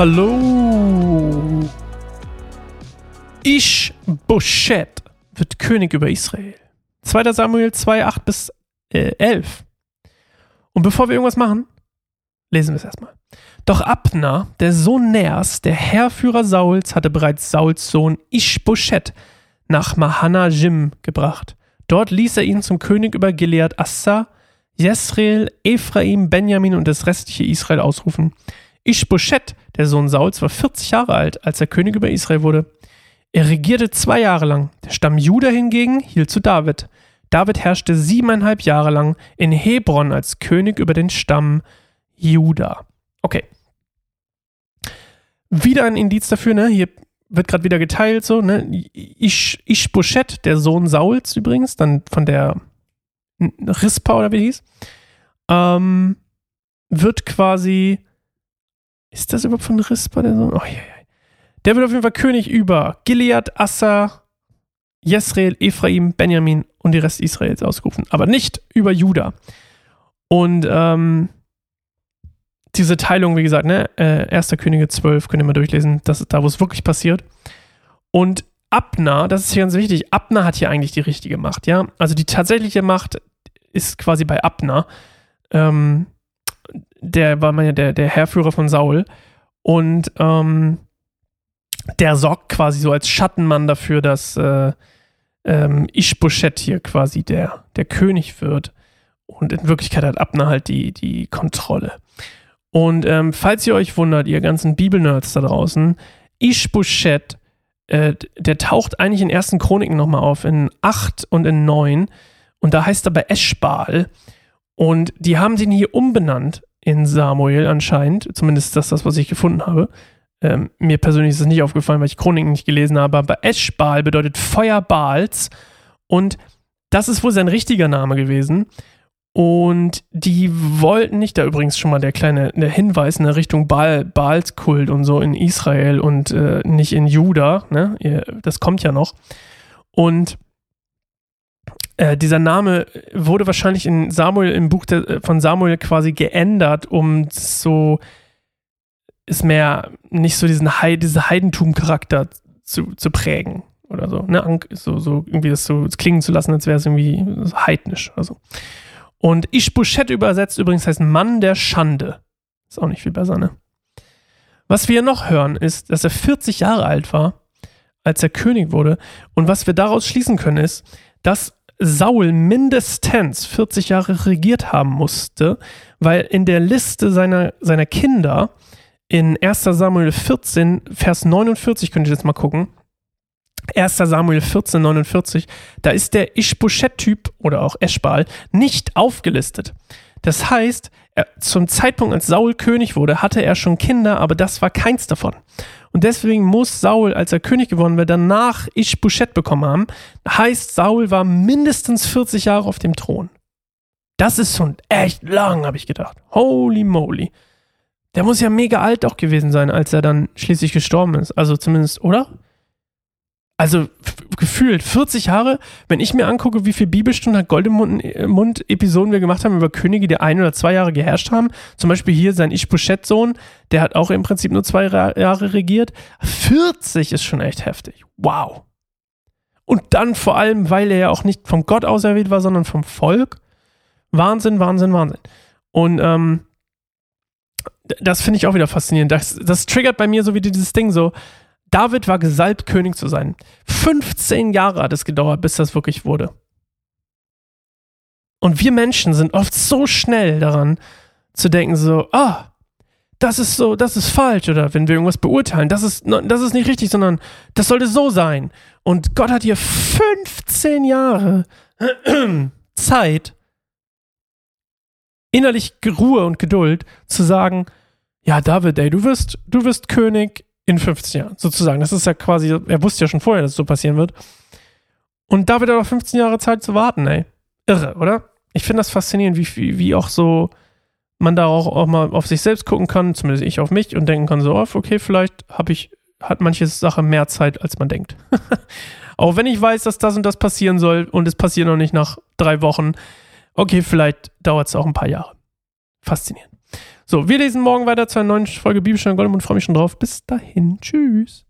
Hallo. Ish-Boschet wird König über Israel. 2. Samuel 2, 8 bis äh, 11. Und bevor wir irgendwas machen, lesen wir es erstmal. Doch Abner, der Sohn Ners, der Heerführer Sauls, hatte bereits Sauls Sohn Ish-Boschet nach Mahanajim gebracht. Dort ließ er ihn zum König über Gilead Assa, Jesrael, Ephraim, Benjamin und das restliche Israel ausrufen. Ishbosheth, der Sohn Sauls, war 40 Jahre alt, als er König über Israel wurde. Er regierte zwei Jahre lang. Der Stamm Juda hingegen hielt zu David. David herrschte siebeneinhalb Jahre lang in Hebron als König über den Stamm Juda. Okay. Wieder ein Indiz dafür, ne? Hier wird gerade wieder geteilt, so, ne? Ish, Ishbosheth, der Sohn Sauls übrigens, dann von der Rispa oder wie hieß, ähm, wird quasi ist das überhaupt von Rispa der Sohn? Oh, ja, ja. Der wird auf jeden Fall König über Gilead, Assa, Jesrael, Ephraim, Benjamin und die Rest Israels ausgerufen. Aber nicht über Juda. Und ähm, diese Teilung, wie gesagt, ne, äh, 1. Könige 12, könnt ihr mal durchlesen, das ist da, wo es wirklich passiert. Und Abner, das ist hier ganz wichtig, Abner hat hier eigentlich die richtige Macht, ja. Also die tatsächliche Macht ist quasi bei Abner. Ähm, der war man ja der, der Herrführer von Saul. Und ähm, der sorgt quasi so als Schattenmann dafür, dass äh, ähm, Ishbosheth hier quasi der, der König wird. Und in Wirklichkeit hat Abner halt die, die Kontrolle. Und ähm, falls ihr euch wundert, ihr ganzen Bibelnerds da draußen, Ishbosheth, äh, der taucht eigentlich in ersten Chroniken nochmal auf, in 8 und in 9. Und da heißt er bei Eschbal. Und die haben den hier umbenannt in Samuel anscheinend. Zumindest das, das was ich gefunden habe. Ähm, mir persönlich ist es nicht aufgefallen, weil ich Chroniken nicht gelesen habe. Aber Eschbal bedeutet Feuer Baals. Und das ist wohl sein richtiger Name gewesen. Und die wollten nicht, da übrigens schon mal der kleine der Hinweis in der Richtung Baal, Baalskult und so in Israel und äh, nicht in Juda, ne? Das kommt ja noch. Und äh, dieser Name wurde wahrscheinlich in Samuel, im Buch de, äh, von Samuel quasi geändert, um so ist mehr nicht so diesen Heid, diese Heidentum-Charakter zu, zu prägen oder so, ne? So, so irgendwie das so klingen zu lassen, als wäre es irgendwie heidnisch oder so. Und Ishbosheth übersetzt übrigens heißt Mann der Schande. Ist auch nicht viel besser, ne? Was wir noch hören, ist, dass er 40 Jahre alt war, als er König wurde. Und was wir daraus schließen können, ist, dass Saul mindestens 40 Jahre regiert haben musste, weil in der Liste seiner, seiner Kinder in 1 Samuel 14, Vers 49, könnt ihr jetzt mal gucken. 1 Samuel 14, 49, da ist der Ishbosheth-Typ oder auch Eschbal nicht aufgelistet. Das heißt, er, zum Zeitpunkt, als Saul König wurde, hatte er schon Kinder, aber das war keins davon. Und deswegen muss Saul, als er König geworden wäre, danach Ishbosheth bekommen haben. Heißt, Saul war mindestens 40 Jahre auf dem Thron. Das ist schon echt lang, habe ich gedacht. Holy moly. Der muss ja mega alt auch gewesen sein, als er dann schließlich gestorben ist. Also zumindest, oder? Also gefühlt 40 Jahre, wenn ich mir angucke, wie viele Bibelstunden hat Goldemund-Episoden wir gemacht haben über Könige, die ein oder zwei Jahre geherrscht haben. Zum Beispiel hier sein Ishbosheth-Sohn, der hat auch im Prinzip nur zwei Jahre regiert. 40 ist schon echt heftig. Wow. Und dann vor allem, weil er ja auch nicht vom Gott auserwählt war, sondern vom Volk. Wahnsinn, Wahnsinn, Wahnsinn. Und ähm, das finde ich auch wieder faszinierend. Das, das triggert bei mir so wie dieses Ding so, David war gesalbt, König zu sein. 15 Jahre hat es gedauert, bis das wirklich wurde. Und wir Menschen sind oft so schnell daran zu denken, so, ah, das ist so, das ist falsch, oder wenn wir irgendwas beurteilen, das ist, das ist nicht richtig, sondern das sollte so sein. Und Gott hat hier 15 Jahre Zeit, innerlich Ruhe und Geduld zu sagen, ja, David, ey, du wirst, du wirst König, in 15 Jahren, sozusagen. Das ist ja quasi, er wusste ja schon vorher, dass es so passieren wird. Und da wird er noch 15 Jahre Zeit zu warten, ey. Irre, oder? Ich finde das faszinierend, wie, wie, wie auch so man da auch, auch mal auf sich selbst gucken kann, zumindest ich auf mich und denken kann so, okay, vielleicht habe ich, hat manche Sache mehr Zeit, als man denkt. auch wenn ich weiß, dass das und das passieren soll und es passiert noch nicht nach drei Wochen, okay, vielleicht dauert es auch ein paar Jahre. Faszinierend. So, wir lesen morgen weiter zu einer neuen Folge Bibelstunde Gold und freue mich schon drauf. Bis dahin. Tschüss.